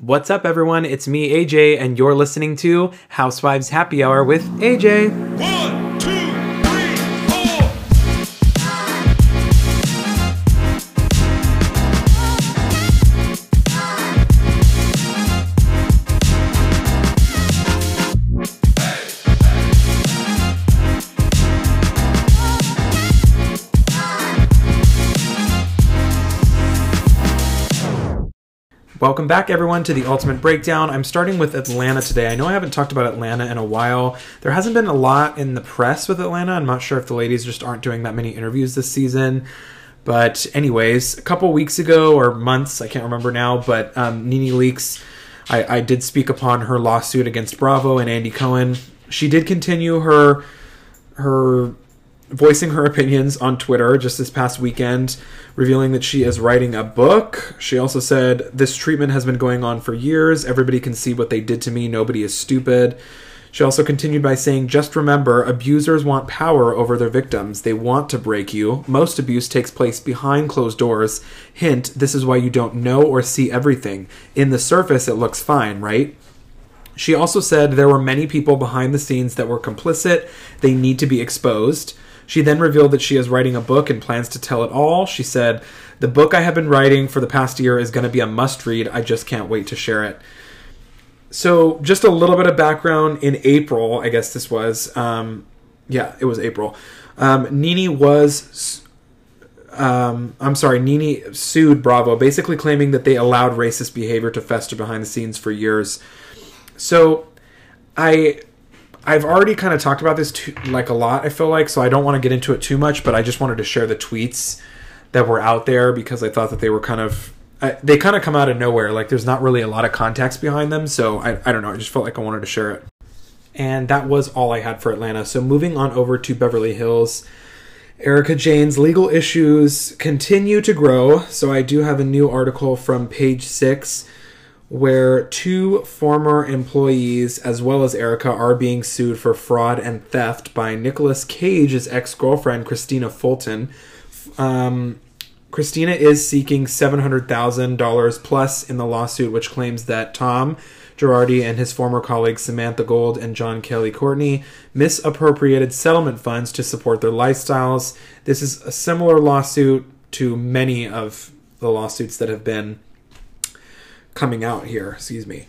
What's up, everyone? It's me, AJ, and you're listening to Housewives Happy Hour with AJ. One, Welcome back, everyone, to the Ultimate Breakdown. I'm starting with Atlanta today. I know I haven't talked about Atlanta in a while. There hasn't been a lot in the press with Atlanta. I'm not sure if the ladies just aren't doing that many interviews this season. But, anyways, a couple weeks ago or months, I can't remember now, but um, Nene Leakes, I, I did speak upon her lawsuit against Bravo and Andy Cohen. She did continue her her voicing her opinions on Twitter just this past weekend, revealing that she is writing a book. She also said, This treatment has been going on for years. Everybody can see what they did to me. Nobody is stupid. She also continued by saying, Just remember, abusers want power over their victims. They want to break you. Most abuse takes place behind closed doors. Hint, this is why you don't know or see everything. In the surface, it looks fine, right? She also said there were many people behind the scenes that were complicit. They need to be exposed. She then revealed that she is writing a book and plans to tell it all. She said, The book I have been writing for the past year is going to be a must read. I just can't wait to share it. So, just a little bit of background in April, I guess this was. Um, yeah, it was April. Um, Nene was um, I'm sorry, Nini sued Bravo, basically claiming that they allowed racist behavior to fester behind the scenes for years. So, I I've already kind of talked about this too, like a lot. I feel like so I don't want to get into it too much, but I just wanted to share the tweets that were out there because I thought that they were kind of they kind of come out of nowhere. Like there's not really a lot of context behind them, so I I don't know. I just felt like I wanted to share it. And that was all I had for Atlanta. So moving on over to Beverly Hills. Erika Jayne's legal issues continue to grow. So I do have a new article from page six where two former employees, as well as Erika, are being sued for fraud and theft by Nicolas Cage's ex girlfriend, Christina Fulton. Um, Christina is seeking $700,000 plus in the lawsuit, which claims that Tom Girardi and his former colleagues Samantha Gold and John Kelly Courtney misappropriated settlement funds to support their lifestyles. This is a similar lawsuit to many of the lawsuits that have been coming out here, excuse me.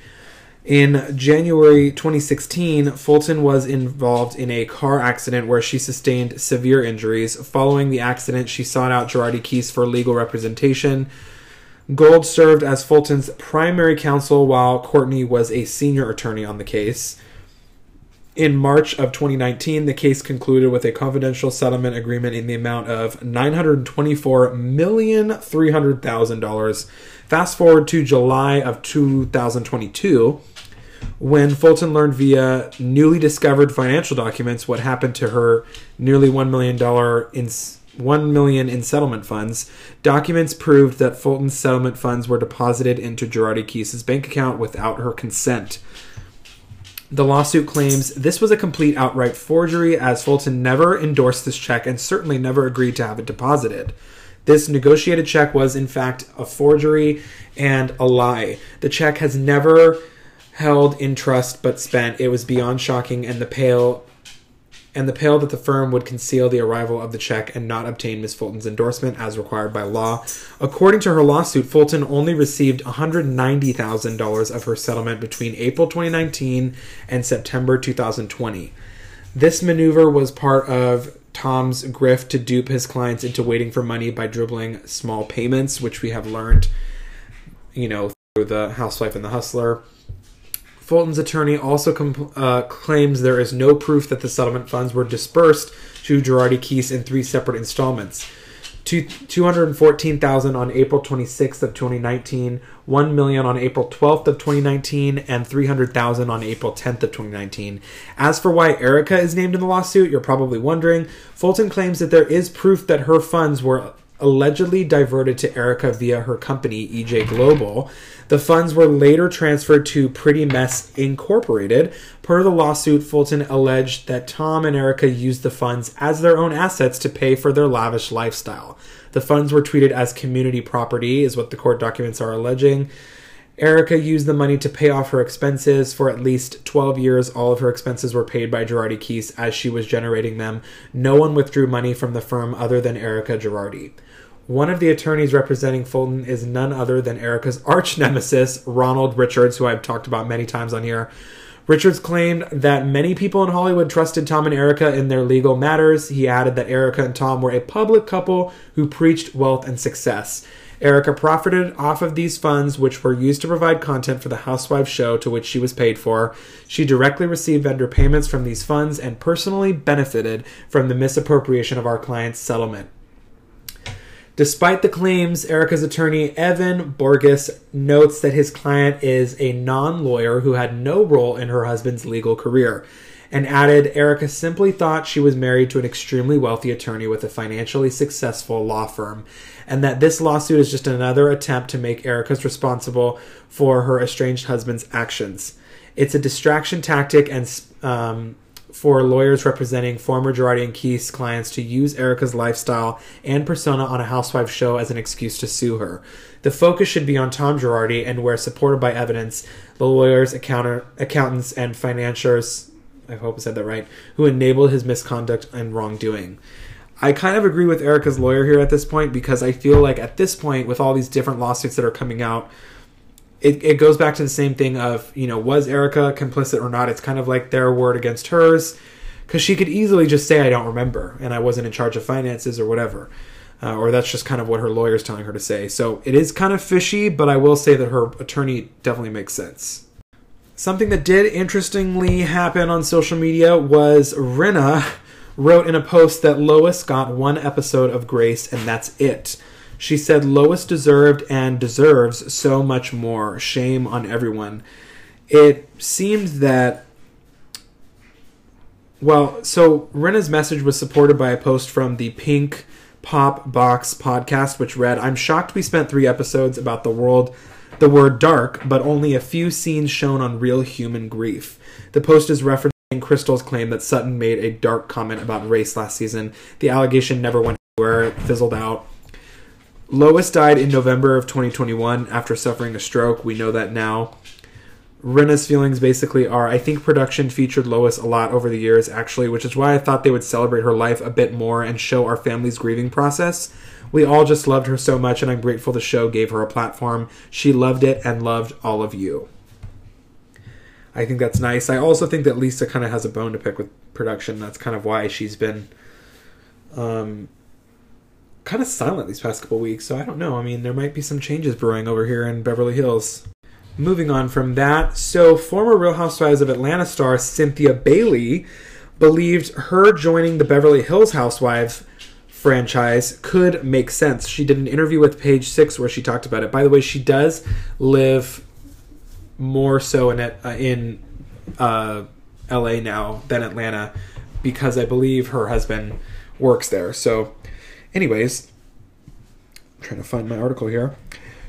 In January 2016, Fulton was involved in a car accident where she sustained severe injuries. Following the accident, she sought out Girardi Keese for legal representation. Gold served as Fulton's primary counsel while Courtney was a senior attorney on the case. In March of 2019, the case concluded with a confidential settlement agreement in the amount of $924,300,000. Fast forward to July of 2022, when Fulton learned via newly discovered financial documents what happened to her nearly $1 million in one million in settlement funds. Documents proved that Fulton's settlement funds were deposited into Girardi Keese's bank account without her consent. The lawsuit claims this was a complete outright forgery, as Fulton never endorsed this check and certainly never agreed to have it deposited. This negotiated check was, in fact, a forgery and a lie. The check has never held in trust but spent. It was beyond shocking, and the pale and the pale that the firm would conceal the arrival of the check and not obtain Miss Fulton's endorsement as required by law. According to her lawsuit, Fulton only received $190,000 of her settlement between April 2019 and September 2020. This maneuver was part of Tom's grift to dupe his clients into waiting for money by dribbling small payments, which we have learned, you know, through the housewife and the hustler. Fulton's attorney also com- uh, claims there is no proof that the settlement funds were dispersed to Girardi Keese in three separate installments. Two, 214,000 on April 26th of 2019, 1 million on April 12th of 2019, and 300,000 on April 10th of 2019. As for why Erika is named in the lawsuit, you're probably wondering. Fulton claims that there is proof that her funds were allegedly diverted to Erika via her company, EJ Global. The funds were later transferred to Pretty Mess Incorporated. Per the lawsuit, Fulton alleged that Tom and Erika used the funds as their own assets to pay for their lavish lifestyle. The funds were treated as community property, is what the court documents are alleging. Erika used the money to pay off her expenses. For at least 12 years, all of her expenses were paid by Girardi Keese as she was generating them. No one withdrew money from the firm other than Erika Girardi. One of the attorneys representing Fulton is none other than Erika's arch nemesis, Ronald Richards, who I've talked about many times on here. Richards claimed that many people in Hollywood trusted Tom and Erika in their legal matters. He added that Erika and Tom were a public couple who preached wealth and success. Erika profited off of these funds, which were used to provide content for the Housewives show to which she was paid for. She directly received vendor payments from these funds and personally benefited from the misappropriation of our client's settlement. Despite the claims, Erika's attorney Evan Borges notes that his client is a non lawyer who had no role in her husband's legal career, and added Erika simply thought she was married to an extremely wealthy attorney with a financially successful law firm, and that this lawsuit is just another attempt to make Erika's responsible for her estranged husband's actions. It's a distraction tactic and um, for lawyers representing former Girardi and Keese clients to use Erika's lifestyle and persona on a housewife show as an excuse to sue her. The focus should be on Tom Girardi, and where supported by evidence, the lawyers, accountant, accountants, and financiers, I hope I said that right, who enabled his misconduct and wrongdoing. I kind of agree with Erika's lawyer here at this point because I feel like at this point, with all these different lawsuits that are coming out, it, it goes back to the same thing of you know was erica complicit or not? It's kind of like their word against hers because she could easily just say i don't remember and i wasn't in charge of finances or whatever. Uh, or that's just kind of what her lawyer's telling her to say. So it is kind of fishy but i will say that her attorney definitely makes sense. Something that did interestingly happen on social media was Rinna wrote in a post that lois got one episode of grace and that's it she said Lois deserved and deserves so much more. Shame on everyone. It seemed that. Well, so Rinna's message was supported by a post from the Pink Pop Box podcast, which read I'm shocked we spent three episodes about the world. The word dark, but only a few scenes shown on real human grief. The post is referencing Crystal's claim that Sutton made a dark comment about race last season. The allegation never went anywhere, it fizzled out. Lois died in November of 2021 after suffering a stroke. We know that now. Rinna's feelings basically are I think production featured Lois a lot over the years, actually, which is why I thought they would celebrate her life a bit more and show our family's grieving process. We all just loved her so much, and I'm grateful the show gave her a platform. She loved it and loved all of you. I think that's nice. I also think that Lisa kind of has a bone to pick with production. That's kind of why she's been um, kind of silent these past couple weeks, so I don't know. I mean, there might be some changes brewing over here in Beverly Hills. Moving on from that, so former Real Housewives of Atlanta star Cynthia Bailey believed her joining the Beverly Hills Housewives franchise could make sense. She did an interview with Page Six where she talked about it. By the way, she does live more so in it uh, in uh, L.A. now than Atlanta because I believe her husband works there. So Anyways, I'm trying to find my article here.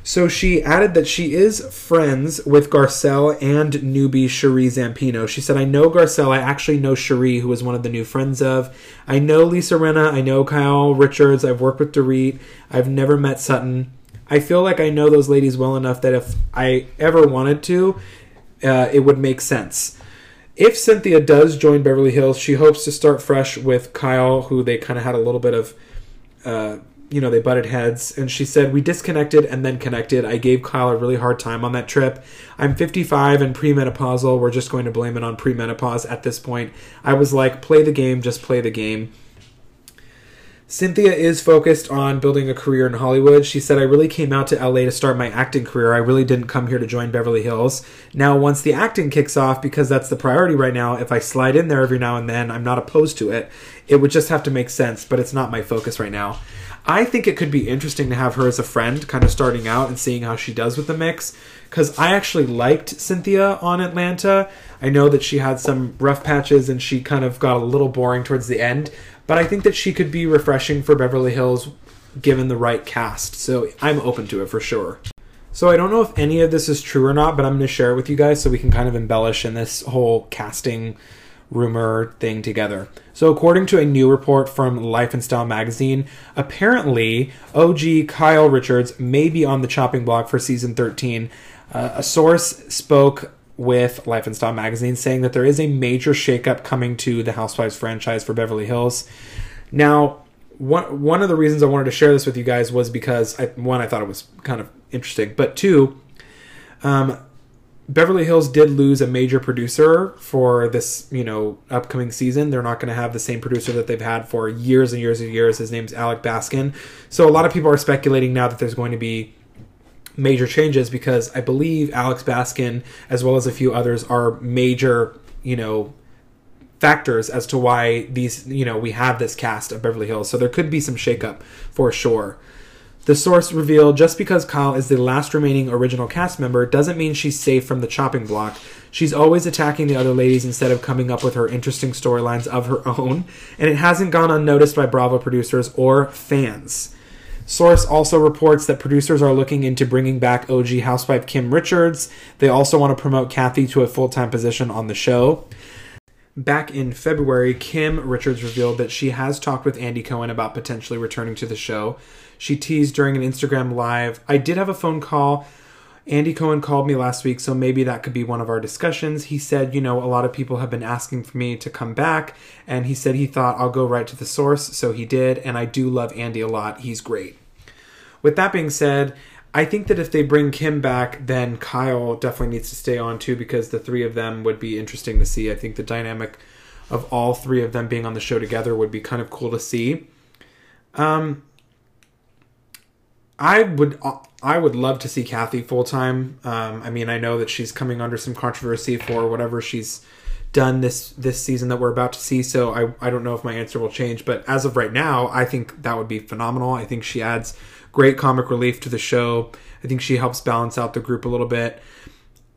So she added that she is friends with Garcelle and newbie Sheree Zampino. She said, I know Garcelle. I actually know Sheree, who is one of the new friends of. I know Lisa Rinna. I know Kyle Richards. I've worked with Dorit. I've never met Sutton. I feel like I know those ladies well enough that if I ever wanted to, uh, it would make sense. If Cynthia does join Beverly Hills, she hopes to start fresh with Kyle, who they kind of had a little bit of uh, you know, they butted heads, and she said, We disconnected and then connected. I gave Kyle a really hard time on that trip. I'm 55 and premenopausal. We're just going to blame it on premenopause at this point. I was like, Play the game, just play the game. Cynthia is focused on building a career in Hollywood. She said, I really came out to LA to start my acting career. I really didn't come here to join Beverly Hills. Now, once the acting kicks off, because that's the priority right now, if I slide in there every now and then, I'm not opposed to it. It would just have to make sense, but it's not my focus right now. I think it could be interesting to have her as a friend, kind of starting out and seeing how she does with the mix. Because I actually liked Cynthia on Atlanta. I know that she had some rough patches and she kind of got a little boring towards the end, but I think that she could be refreshing for Beverly Hills given the right cast. So I'm open to it for sure. So I don't know if any of this is true or not, but I'm going to share it with you guys so we can kind of embellish in this whole casting rumor thing together. So, according to a new report from Life and Style magazine, apparently OG Kyle Richards may be on the chopping block for season 13. Uh, a source spoke with Life and Style magazine saying that there is a major shakeup coming to the Housewives franchise for Beverly Hills. Now, one one of the reasons I wanted to share this with you guys was because I, one I thought it was kind of interesting, but two, um, Beverly Hills did lose a major producer for this, you know, upcoming season. They're not going to have the same producer that they've had for years and years and years. His name's Alex Baskin. So a lot of people are speculating now that there's going to be major changes because I believe Alex Baskin, as well as a few others, are major, you know, factors as to why these, you know, we have this cast of Beverly Hills. So there could be some shakeup for sure. The source revealed just because Kyle is the last remaining original cast member doesn't mean she's safe from the chopping block. She's always attacking the other ladies instead of coming up with her interesting storylines of her own, and it hasn't gone unnoticed by Bravo producers or fans. Source also reports that producers are looking into bringing back OG housewife Kim Richards. They also want to promote Kathy to a full time position on the show. Back in February, Kim Richards revealed that she has talked with Andy Cohen about potentially returning to the show. She teased during an Instagram live, I did have a phone call. Andy Cohen called me last week, so maybe that could be one of our discussions. He said, you know, a lot of people have been asking for me to come back, and he said he thought I'll go right to the source, so he did, and I do love Andy a lot. He's great. With that being said, I think that if they bring Kim back, then Kyle definitely needs to stay on too because the three of them would be interesting to see. I think the dynamic of all three of them being on the show together would be kind of cool to see. Um, I would I would love to see Kathy full time. Um, I mean, I know that she's coming under some controversy for whatever she's done this this season that we're about to see. So I I don't know if my answer will change, but as of right now, I think that would be phenomenal. I think she adds great comic relief to the show. I think she helps balance out the group a little bit.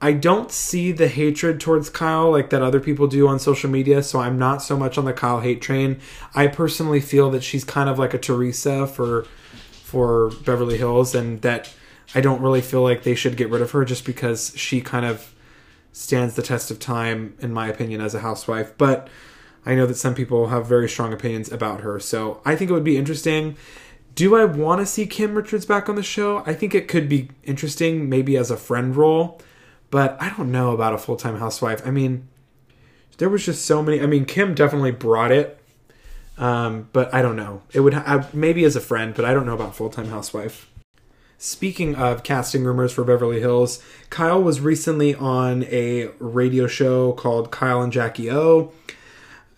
I don't see the hatred towards Kyle like that other people do on social media, so I'm not so much on the Kyle hate train. I personally feel that she's kind of like a Teresa for for Beverly Hills and that I don't really feel like they should get rid of her just because she kind of stands the test of time in my opinion as a housewife, but I know that some people have very strong opinions about her. So, I think it would be interesting. Do I want to see Kim Richards back on the show? I think it could be interesting maybe as a friend role, but I don't know about a full-time housewife. I mean, there was just so many. I mean, Kim definitely brought it um, but I don't know. It would ha- maybe as a friend, but I don't know about full time housewife. Speaking of casting rumors for Beverly Hills, Kyle was recently on a radio show called Kyle and Jackie O.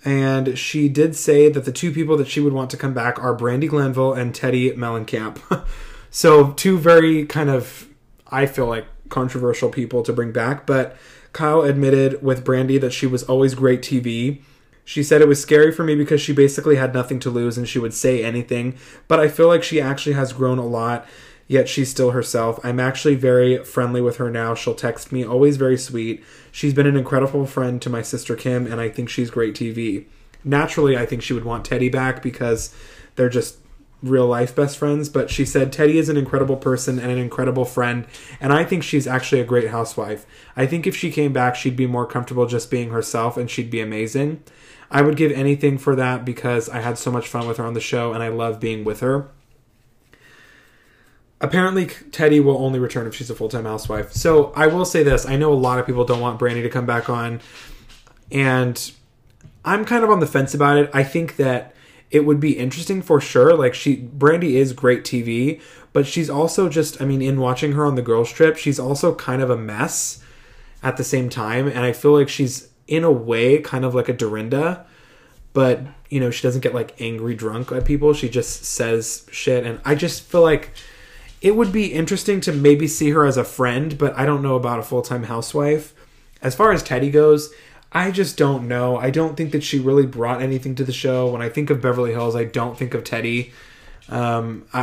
And she did say that the two people that she would want to come back are Brandi Glanville and Teddi Mellencamp. so, two very kind of, I feel like, controversial people to bring back. But Kyle admitted with Brandi that she was always great TV she said it was scary for me because she basically had nothing to lose and she would say anything, but I feel like she actually has grown a lot, yet she's still herself. I'm actually very friendly with her now. She'll text me, always very sweet. She's been an incredible friend to my sister Kim, and I think she's great TV. Naturally, I think she would want Teddi back because they're just real life best friends, but she said Teddi is an incredible person and an incredible friend, and I think she's actually a great housewife. I think if she came back, she'd be more comfortable just being herself and she'd be amazing. I would give anything for that because I had so much fun with her on the show and I love being with her. Apparently, Teddi will only return if she's a full time housewife. So I will say this I know a lot of people don't want Brandi to come back on, and I'm kind of on the fence about it. I think that it would be interesting for sure. Like she Brandi is great TV, but she's also just I mean in watching her on the girls trip, she's also kind of a mess at the same time and I feel like she's in a way kind of like a Dorinda, but you know, she doesn't get like angry drunk at people. She just says shit and I just feel like it would be interesting to maybe see her as a friend, but I don't know about a full-time housewife. As far as Teddi goes, I just don't know. I don't think that she really brought anything to the show. When I think of Beverly Hills, I don't think of Teddi. Um, I,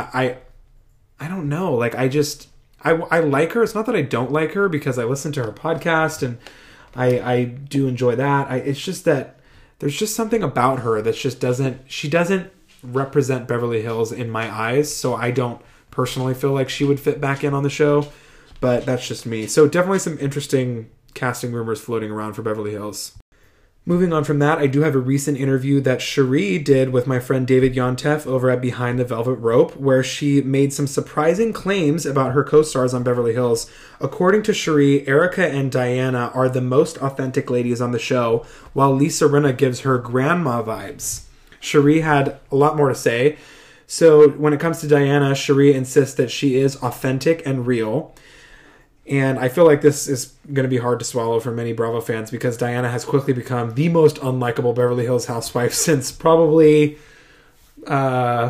I, I don't know. Like I just, I, I like her. It's not that I don't like her because I listen to her podcast and I, I do enjoy that. I, it's just that there's just something about her that just doesn't. She doesn't represent Beverly Hills in my eyes, so I don't personally feel like she would fit back in on the show. But that's just me. So definitely some interesting casting rumors floating around for Beverly Hills. Moving on from that, I do have a recent interview that Sheree did with my friend David Yontef over at Behind the Velvet Rope, where she made some surprising claims about her co stars on Beverly Hills. According to Sheree, Erika and Diana are the most authentic ladies on the show, while Lisa Rinna gives her grandma vibes. Sheree had a lot more to say. So, when it comes to Diana, Sheree insists that she is authentic and real. And I feel like this is going to be hard to swallow for many Bravo fans because Diana has quickly become the most unlikable Beverly Hills housewife since probably, uh,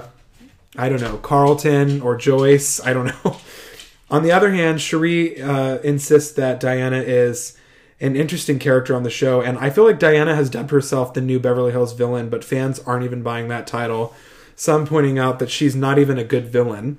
I don't know, Carlton or Joyce. I don't know. on the other hand, Sheree uh, insists that Diana is an interesting character on the show. And I feel like Diana has dubbed herself the new Beverly Hills villain, but fans aren't even buying that title. Some pointing out that she's not even a good villain.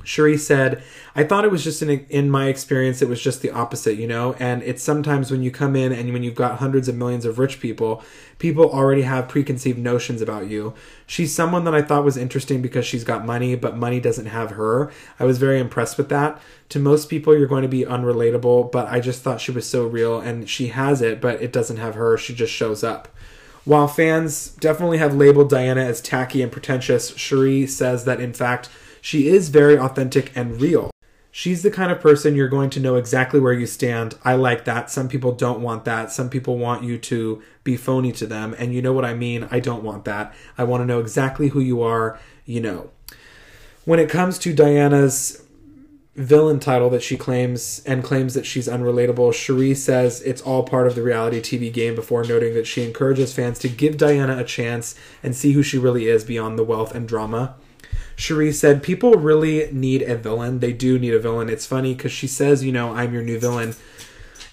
Sheree said, I thought it was just in, in my experience, it was just the opposite, you know? And it's sometimes when you come in and when you've got hundreds of millions of rich people, people already have preconceived notions about you. She's someone that I thought was interesting because she's got money, but money doesn't have her. I was very impressed with that. To most people, you're going to be unrelatable, but I just thought she was so real and she has it, but it doesn't have her. She just shows up. While fans definitely have labeled Diana as tacky and pretentious, Sheree says that in fact, she is very authentic and real. She's the kind of person you're going to know exactly where you stand. I like that. Some people don't want that. Some people want you to be phony to them. And you know what I mean? I don't want that. I want to know exactly who you are, you know. When it comes to Diana's villain title that she claims and claims that she's unrelatable, Sheree says it's all part of the reality TV game before noting that she encourages fans to give Diana a chance and see who she really is beyond the wealth and drama. Sheree said, People really need a villain. They do need a villain. It's funny because she says, You know, I'm your new villain.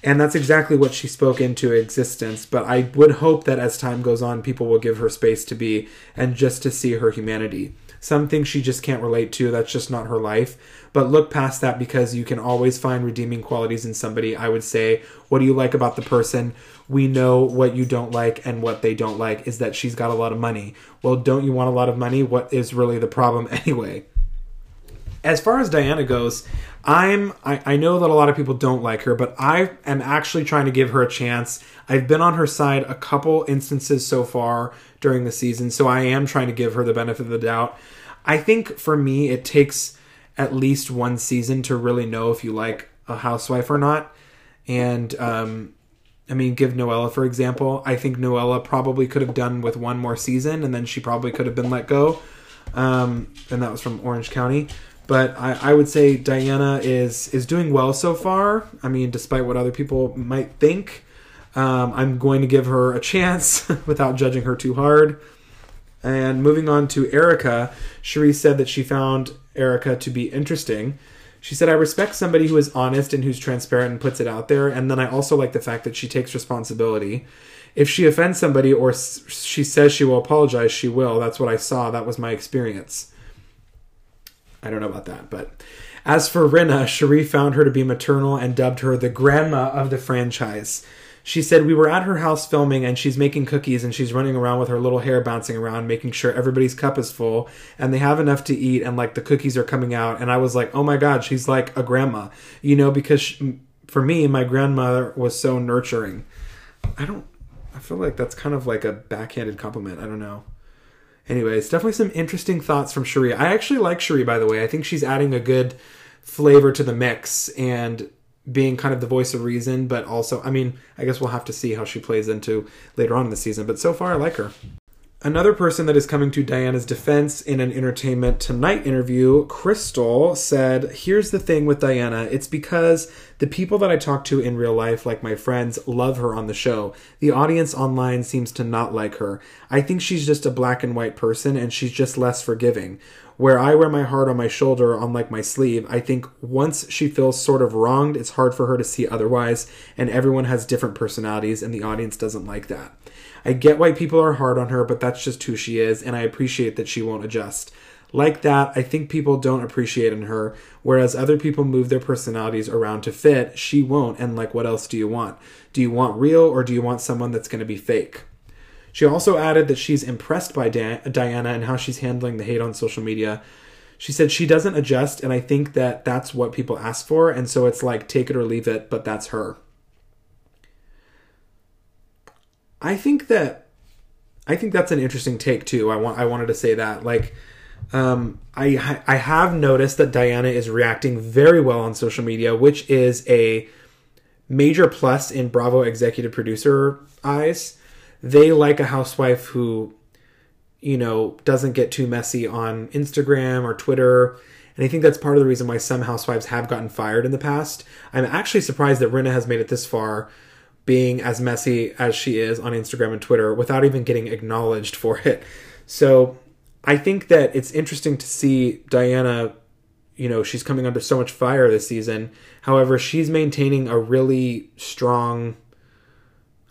And that's exactly what she spoke into existence. But I would hope that as time goes on, people will give her space to be and just to see her humanity. Some things she just can't relate to. That's just not her life. But look past that because you can always find redeeming qualities in somebody. I would say, what do you like about the person? We know what you don't like and what they don't like is that she's got a lot of money. Well, don't you want a lot of money? What is really the problem anyway? As far as Diana goes, I'm I, I know that a lot of people don't like her, but I am actually trying to give her a chance. I've been on her side a couple instances so far during the season, so I am trying to give her the benefit of the doubt. I think for me it takes at least one season to really know if you like a housewife or not. And um, I mean, give Noella for example. I think Noella probably could have done with one more season, and then she probably could have been let go. Um, and that was from Orange County. But I, I would say Diana is is doing well so far. I mean, despite what other people might think, um, I'm going to give her a chance without judging her too hard. And moving on to Erika, Sheree said that she found Erika to be interesting. She said, I respect somebody who is honest and who's transparent and puts it out there. And then I also like the fact that she takes responsibility. If she offends somebody or she says she will apologize, she will. That's what I saw. That was my experience. I don't know about that, but as for Rinna, Sheree found her to be maternal and dubbed her the grandma of the franchise. She said, We were at her house filming and she's making cookies and she's running around with her little hair bouncing around, making sure everybody's cup is full and they have enough to eat and like the cookies are coming out. And I was like, Oh my God, she's like a grandma, you know, because she, for me, my grandmother was so nurturing. I don't, I feel like that's kind of like a backhanded compliment. I don't know. Anyways, definitely some interesting thoughts from Sheree. I actually like Sheree, by the way. I think she's adding a good flavor to the mix and being kind of the voice of reason, but also, I mean, I guess we'll have to see how she plays into later on in the season. But so far, I like her. Another person that is coming to Diana's defense in an Entertainment Tonight interview, Crystal, said, Here's the thing with Diana. It's because the people that I talk to in real life, like my friends, love her on the show. The audience online seems to not like her. I think she's just a black and white person and she's just less forgiving. Where I wear my heart on my shoulder, on like my sleeve, I think once she feels sort of wronged, it's hard for her to see otherwise, and everyone has different personalities, and the audience doesn't like that. I get why people are hard on her, but that's just who she is, and I appreciate that she won't adjust. Like that, I think people don't appreciate in her, whereas other people move their personalities around to fit, she won't, and like, what else do you want? Do you want real, or do you want someone that's to be fake? She also added that she's impressed by Di- Diana and how she's handling the hate on social media. She said she doesn't adjust, and I think that that's what people ask for, and so it's like take it or leave it, but that's her. I think that I think that's an interesting take too. I want I wanted to say that like um, I I have noticed that Diana is reacting very well on social media, which is a major plus in Bravo executive producer eyes. They like a housewife who, you know, doesn't get too messy on Instagram or Twitter. And I think that's part of the reason why some housewives have gotten fired in the past. I'm actually surprised that Rinna has made it this far being as messy as she is on Instagram and Twitter without even getting acknowledged for it. So I think that it's interesting to see Diana, you know, she's coming under so much fire this season. However, she's maintaining a really strong.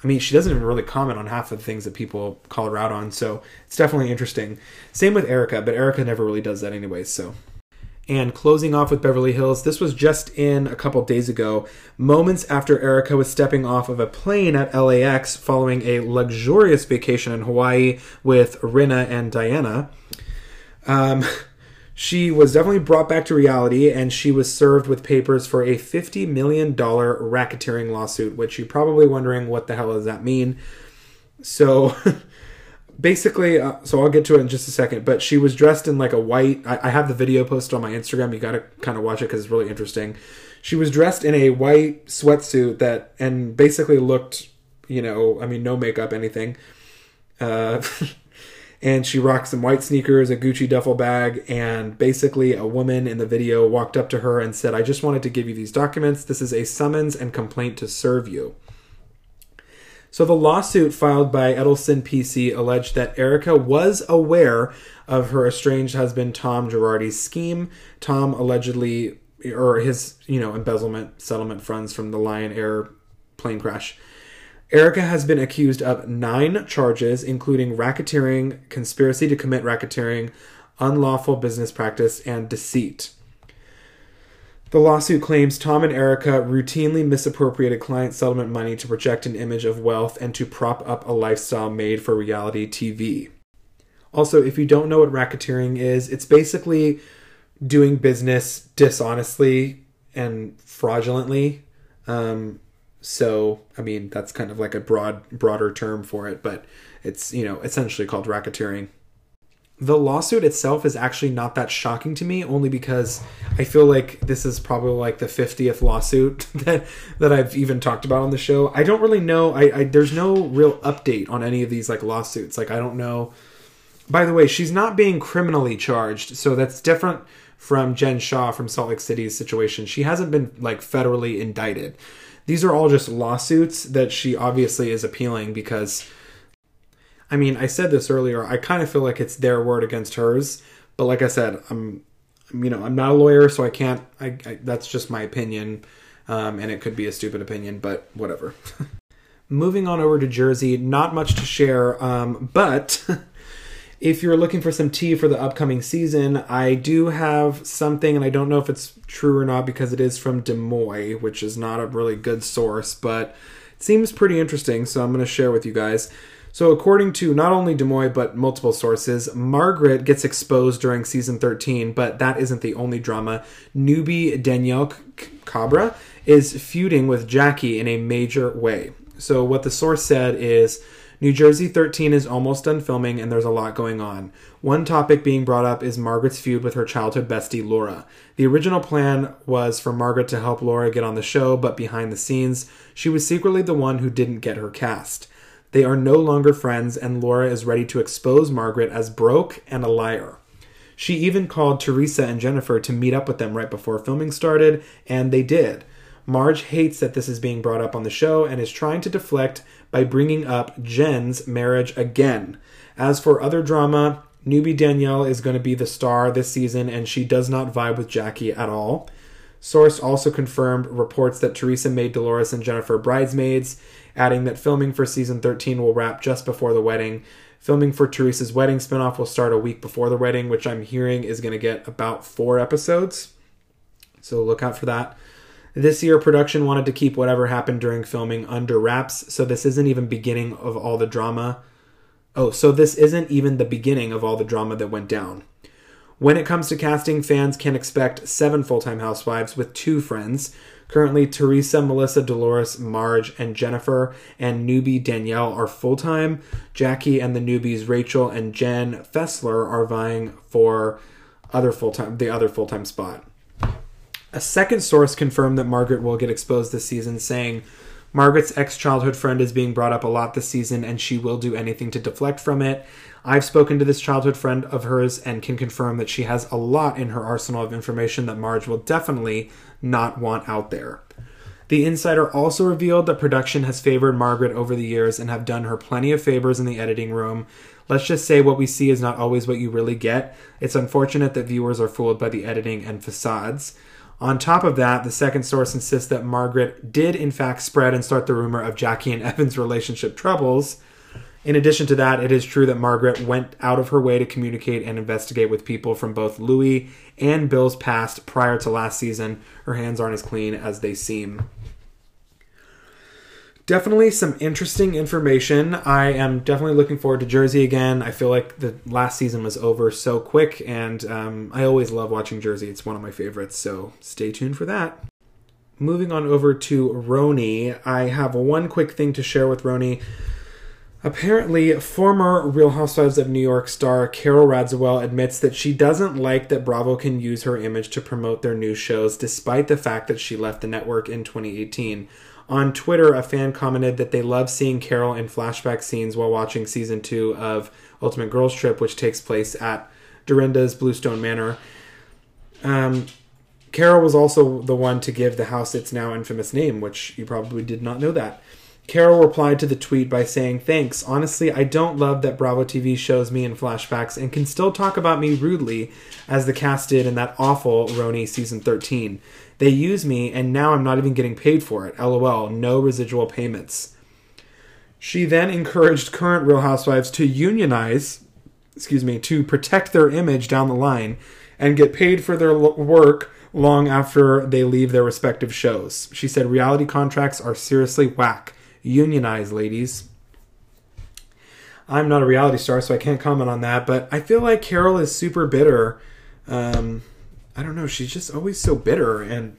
I mean, she doesn't even really comment on half of the things that people call her out on, so it's definitely interesting. Same with Erika, but Erika never really does that anyway, so. And closing off with Beverly Hills, this was just in a couple days ago, moments after Erika was stepping off of a plane at LAX following a luxurious vacation in Hawaii with Rinna and Diana. Um, she was definitely brought back to reality and she was served with papers for a $50 million racketeering lawsuit, which you're probably wondering what the hell does that mean? So. basically uh, so i'll get to it in just a second but she was dressed in like a white i, I have the video posted on my instagram you gotta kind of watch it because it's really interesting she was dressed in a white sweatsuit that and basically looked you know i mean no makeup anything uh, and she rocked some white sneakers a gucci duffel bag and basically a woman in the video walked up to her and said i just wanted to give you these documents this is a summons and complaint to serve you so the lawsuit filed by Edelson PC alleged that Erika was aware of her estranged husband Tom Girardi's scheme. Tom allegedly, or his, you know, embezzlement settlement funds from the Lion Air plane crash. Erika has been accused of nine charges, including racketeering, conspiracy to commit racketeering, unlawful business practice, and deceit. The lawsuit claims Tom and Erika routinely misappropriated client settlement money to project an image of wealth and to prop up a lifestyle made for reality TV. Also, if you don't know what racketeering is, it's basically doing business dishonestly and fraudulently. Um, so, I mean, that's kind of like a broad, broader term for it, but it's, you know, essentially called racketeering. The lawsuit itself is actually not that shocking to me only because i feel like this is probably like the 50th lawsuit that that i've even talked about on the show. I don't really know I, I there's no real update on any of these like lawsuits. Like i don't know. By the way she's not being criminally charged so that's different from jen shah from salt lake city's situation. She hasn't been like federally indicted these are all just lawsuits that she obviously is appealing because I mean, I said this earlier. I kind of feel like it's their word against hers, but like I said, I'm, you know, I'm not a lawyer, so I can't. I, I that's just my opinion, um, and it could be a stupid opinion, but whatever. Moving on over to Jersey, not much to share, um, but if you're looking for some tea for the upcoming season, I do have something, and I don't know if it's true or not because it is from DeuxMoi, which is not a really good source, but it seems pretty interesting, so I'm going to share with you guys. So, according to not only DeuxMoi but multiple sources, Margaret gets exposed during season 13, but that isn't the only drama. Newbie Danielle Cabral is feuding with Jackie in a major way. So, what the source said is New Jersey 13 is almost done filming and there's a lot going on. One topic being brought up is Margaret's feud with her childhood bestie, Laura. The original plan was for Margaret to help Laura get on the show, but behind the scenes, she was secretly the one who didn't get her cast. They are no longer friends, and Laura is ready to expose Margaret as broke and a liar. She even called Teresa and Jennifer to meet up with them right before filming started, and they did. Marge hates that this is being brought up on the show and is trying to deflect by bringing up Jen's marriage again. As for other drama, newbie Danielle is going to be the star this season, and she does not vibe with Jackie at all. Source also confirmed reports that Teresa made Dolores and Jennifer bridesmaids, adding that filming for season 13 will wrap just before the wedding. Filming for Teresa's wedding spinoff will start a week before the wedding, which I'm hearing is going to get about four episodes. So look out for that. This year, production wanted to keep whatever happened during filming under wraps, so this isn't even beginning of all the drama. Oh, so this isn't even the beginning of all the drama that went down. When it comes to casting, fans can expect seven full time housewives with two friends. Currently, Teresa, Melissa, Dolores, Marge, and Jennifer and newbie Danielle are full time. Jackie and the newbies Rachel and Jen Fessler are vying for other full time the other full time spot. A second source confirmed that Margaret will get exposed this season, saying Margaret's ex childhood friend is being brought up a lot this season, and she will do anything to deflect from it. I've spoken to this childhood friend of hers and can confirm that she has a lot in her arsenal of information that Marge will definitely not want out there. The insider also revealed that production has favored Margaret over the years and have done her plenty of favors in the editing room. Let's just say what we see is not always what you really get. It's unfortunate that viewers are fooled by the editing and facades. On top of that, the second source insists that Margaret did in fact spread and start the rumor of Jackie and Evan's relationship troubles. In addition to that, it is true that Margaret went out of her way to communicate and investigate with people from both Louis and Bill's past prior to last season. Her hands aren't as clean as they seem. Definitely some interesting information. I am definitely looking forward to Jersey again. I feel like the last season was over so quick, and um, I always love watching Jersey. It's one of my favorites, so stay tuned for that. Moving on over to RHONY, I have one quick thing to share with RHONY. Apparently, former Real Housewives of New York star Carol Radziwill admits that she doesn't like that Bravo can use her image to promote their new shows, despite the fact that she left the network in 2018. On Twitter, a fan commented that they love seeing Carol in flashback scenes while watching season two of Ultimate Girls Trip, which takes place at Dorinda's Bluestone Manor. Um, Carol was also the one to give the house its now infamous name, which you probably did not know that. Carol replied to the tweet by saying, Thanks. Honestly, I don't love that Bravo TV shows me in flashbacks and can still talk about me rudely, as the cast did in that awful RHONY season 13. They use me, and now I'm not even getting paid for it. LOL, no residual payments. She then encouraged current Real Housewives to unionize, excuse me, to protect their image down the line and get paid for their work long after they leave their respective shows. She said reality contracts are seriously whack. Unionize, ladies. I'm not a reality star, so I can't comment on that, but I feel like Carol is super bitter. Um, I don't know, she's just always so bitter. And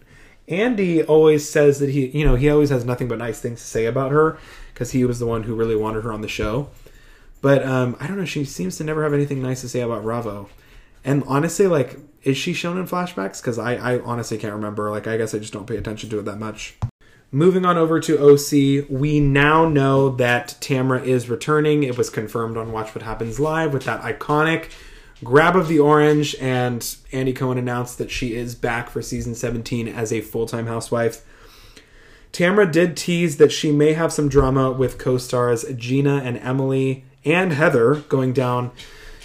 Andy always says that he, you know, he always has nothing but nice things to say about her because he was the one who really wanted her on the show. But um, I don't know, she seems to never have anything nice to say about Bravo. And honestly, like, is she shown in flashbacks? Because I, I honestly can't remember. Like, I guess I just don't pay attention to it that much. Moving on over to OC, we now know that Tamra is returning. It was confirmed on Watch What Happens Live with that iconic grab of the orange, and Andy Cohen announced that she is back for season 17 as a full time housewife. Tamra did tease that she may have some drama with co stars Gina and Emily and Heather going down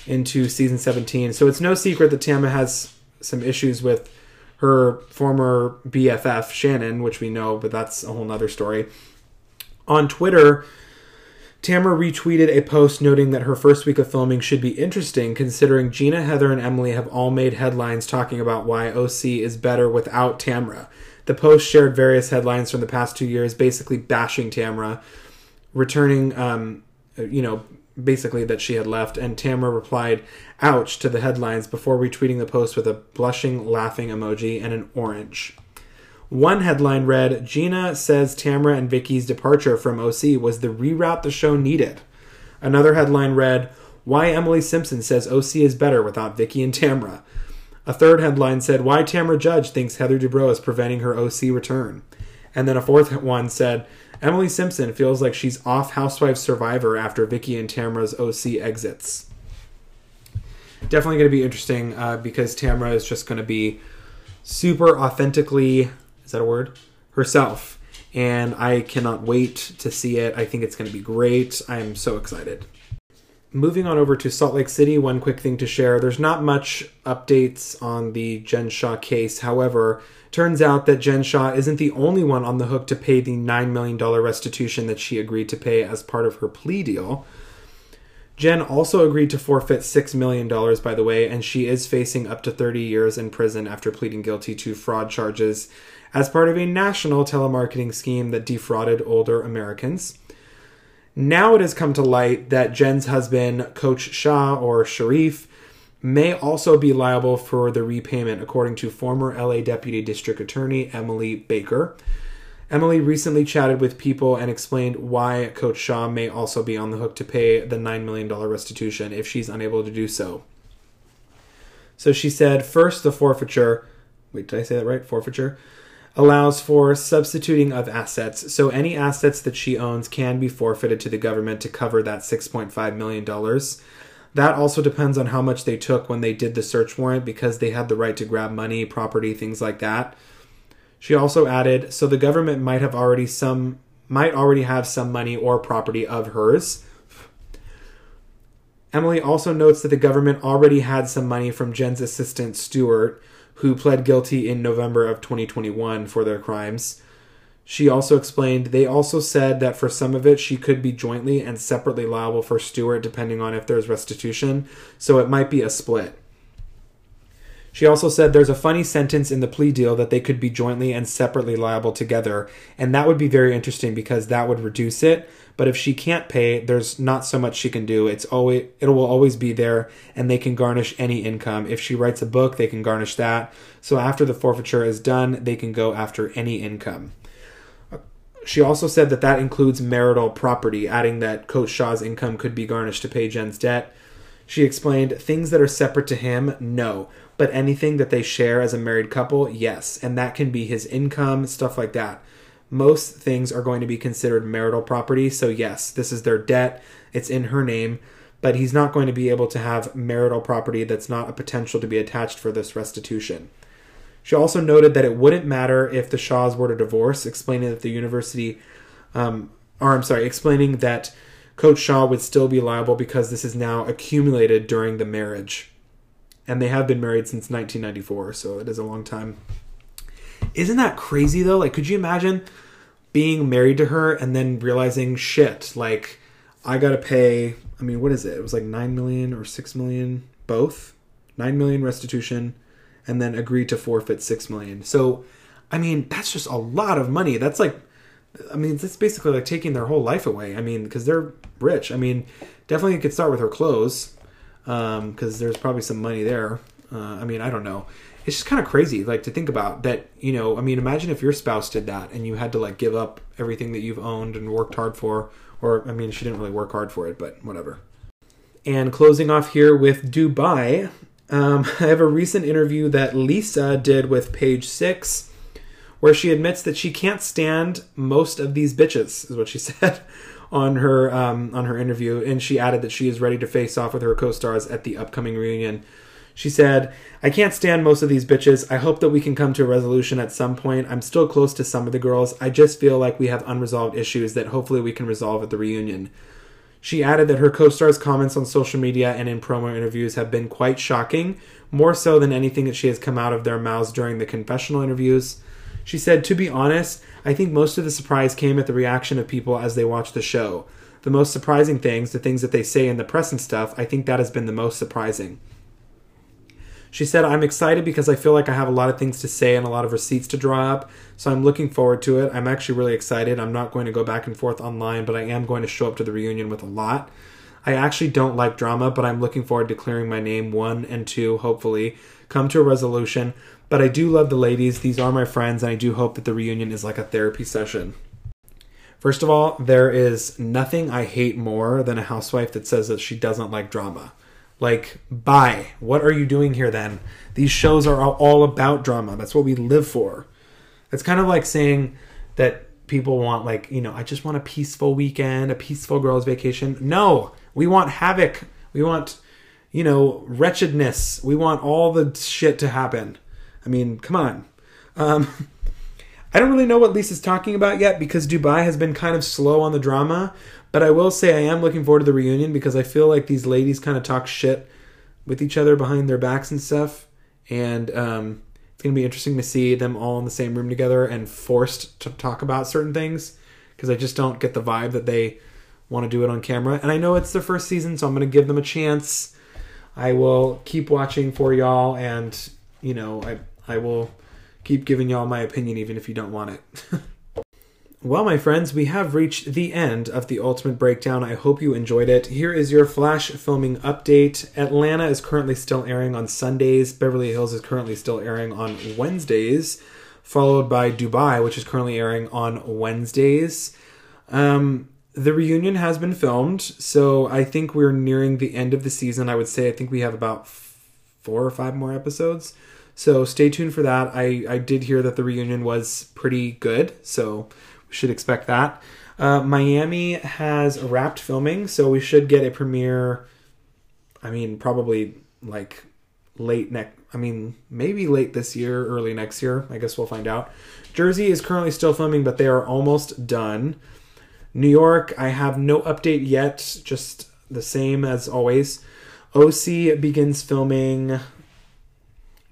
into season 17. So it's no secret that Tamra has some issues with her former BFF, Shannon, which we know, but that's a whole nother story. On Twitter, Tamra retweeted a post noting that her first week of filming should be interesting considering Gina, Heather, and Emily have all made headlines talking about why OC is better without Tamra. The post shared various headlines from the past two years, basically bashing Tamra, returning, um, you know, basically that she had left, and Tamra replied, ouch, to the headlines before retweeting the post with a blushing, laughing emoji and an orange. One headline read Gina says Tamra and Vicki's departure from OC was the reroute the show needed. Another headline read Why Emily Simpson says OC is better without Vicki and Tamra. A third headline said Why Tamra Judge thinks Heather Dubrow is preventing her OC return. And then a fourth one said Emily Simpson feels like she's off Housewives Survivor after Vicki and Tamra's OC exits. Definitely going to be interesting uh, because Tamra is just going to be super authentically is that a word? Herself. And i cannot wait to see it. I think it's going to be great. I am so excited. Moving on over to salt lake city one quick thing to share. There's not much updates on the jen shah case. However turns out that jen shah isn't the only one on the hook to pay the $9 million restitution that she agreed to pay as part of her plea deal. Jen also agreed to forfeit $6 million, by the way, and she is facing up to 30 years in prison after pleading guilty to fraud charges as part of a national telemarketing scheme that defrauded older Americans. Now it has come to light that Jen's husband, Coach Shah or Sharrieff, may also be liable for the repayment, according to former LA Deputy District Attorney Emily Baker. Emily recently chatted with people and explained why Coach Shah may also be on the hook to pay the $9 million restitution if she's unable to do so. So she said, first, the forfeiture. Wait, did I say that right? Forfeiture allows for substituting of assets. So any assets that she owns can be forfeited to the government to cover that $6.5 million. That also depends on how much they took when they did the search warrant because they had the right to grab money, property, things like that. She also added, so the government might have already some might already have some money or property of hers. Emily also notes that the government already had some money from Jen's assistant Stewart, who pled guilty in November of 2021 for their crimes. She also explained they also said that for some of it she could be jointly and separately liable for Stuart depending on if there's restitution, so it might be a split. She also said there's a funny sentence in the plea deal that they could be jointly and separately liable together, and that would be very interesting because that would reduce it. But if she can't pay, there's not so much she can do. It's always it will always be there, and they can garnish any income. If she writes a book, they can garnish that. So after the forfeiture is done, they can go after any income. She also said that that includes marital property, adding that Coach Shah's income could be garnished to pay Jen's debt. She explained things that are separate to him, no, but anything that they share as a married couple, yes, and that can be his income, stuff like that. Most things are going to be considered marital property, so yes, this is their debt, it's in her name, but he's not going to be able to have marital property that's not a potential to be attached for this restitution. She also noted that it wouldn't matter if the Shahs were to divorce, explaining that the university, um, or I'm sorry, explaining that Coach Shah would still be liable because this is now accumulated during the marriage. And they have been married since 1994, so it is a long time. Isn't that crazy though? Like, could you imagine being married to her and then realizing, shit, like, I gotta pay, I mean, what is it? It was like 9 million or 6 million, both? 9 million restitution and then agree to forfeit 6 million. So, I mean, that's just a lot of money. That's like, I mean, that's basically like taking their whole life away. I mean, because they're rich. I mean, definitely could start with her clothes because um, there's probably some money there. Uh, I mean, I don't know. It's just kind of crazy, like to think about that. You know, I mean, imagine if your spouse did that and you had to like give up everything that you've owned and worked hard for. Or, I mean, she didn't really work hard for it, but whatever. And closing off here with Dubai, um, I have a recent interview that Lesa did with Page Six, where she admits that she can't stand most of these bitches, is what she said on her um, on her interview, and she added that she is ready to face off with her co-stars at the upcoming reunion. She said, I can't stand most of these bitches. I hope that we can come to a resolution at some point. I'm still close to some of the girls. I just feel like we have unresolved issues that hopefully we can resolve at the reunion. She added that her co star's comments on social media and in promo interviews have been quite shocking, more so than anything that she has come out of their mouths during the confessional interviews. She said, To be honest, I think most of the surprise came at the reaction of people as they watched the show. The most surprising things, the things that they say in the press and stuff, I think that has been the most surprising. She said, I'm excited because I feel like I have a lot of things to say and a lot of receipts to draw up. So I'm looking forward to it. I'm actually really excited. I'm not going to go back and forth online, but I am going to show up to the reunion with a lot. I actually don't like drama, but I'm looking forward to clearing my name, one and two, hopefully, come to a resolution. But I do love the ladies. These are my friends, and I do hope that the reunion is like a therapy session. First of all, there is nothing I hate more than a housewife that says that she doesn't like drama. Like, bye. What are you doing here then? These shows are all about drama. That's what we live for. It's kind of like saying that people want, like, you know, I just want a peaceful weekend, a peaceful girls' vacation. No, we want havoc. We want, you know, wretchedness. We want all the shit to happen. I mean, come on. Um, I don't really know what Lesa's talking about yet because Dubai has been kind of slow on the drama. But I will say I am looking forward to the reunion because I feel like these ladies kind of talk shit with each other behind their backs and stuff. And um, it's going to be interesting to see them all in the same room together and forced to talk about certain things because I just don't get the vibe that they want to do it on camera. And I know it's their first season, so I'm going to give them a chance. I will keep watching for y'all, and you know, I I will keep giving y'all my opinion even if you don't want it. Well, my friends, we have reached the end of the Ultimate Breakdown. I hope you enjoyed it. Here is your flash filming update. Atlanta is currently still airing on Sundays. Beverly Hills is currently still airing on Wednesdays, followed by Dubai, which is currently airing on Wednesdays. Um, the reunion has been filmed, so I think we're nearing the end of the season. I would say I think we have about four or five more episodes. So stay tuned for that. I, I did hear that the reunion was pretty good, so we should expect that. Uh, Miami has wrapped filming, so we should get a premiere. I mean, probably like late next. I mean, maybe late this year, early next year. I guess we'll find out. Jersey is currently still filming, but they are almost done. New York, I have no update yet, just the same as always. OC begins filming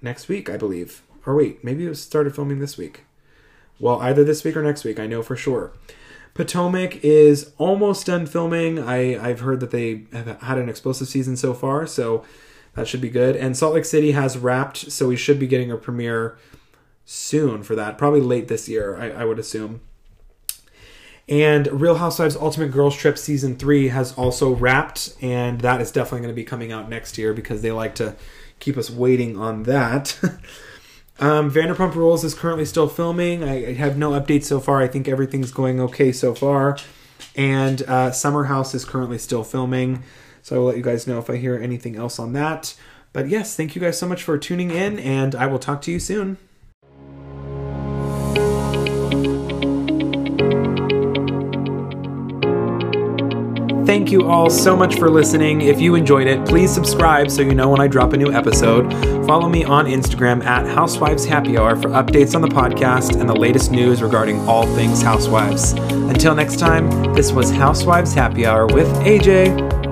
next week, I believe. Or wait, maybe it started filming this week. Well, either this week or next week, I know for sure. Potomac is almost done filming. I, I've heard that they have had an explosive season so far, so that should be good. And Salt Lake City has wrapped, so we should be getting a premiere soon for that. Probably late this year, I, I would assume. And Real Housewives Ultimate Girls Trip Season 3 has also wrapped, and that is definitely going to be coming out next year because they like to keep us waiting on that. um, Vanderpump Rules is currently still filming. I, I have no updates so far. I think everything's going okay so far. And uh, Summer House is currently still filming. So I will let you guys know if I hear anything else on that. But yes, thank you guys so much for tuning in, and I will talk to you soon. Thank you all so much for listening. If you enjoyed it, please subscribe so you know when I drop a new episode. Follow me on Instagram at Housewives Happy Hour for updates on the podcast and the latest news regarding all things Housewives. Until next time, this was Housewives Happy Hour with AJ.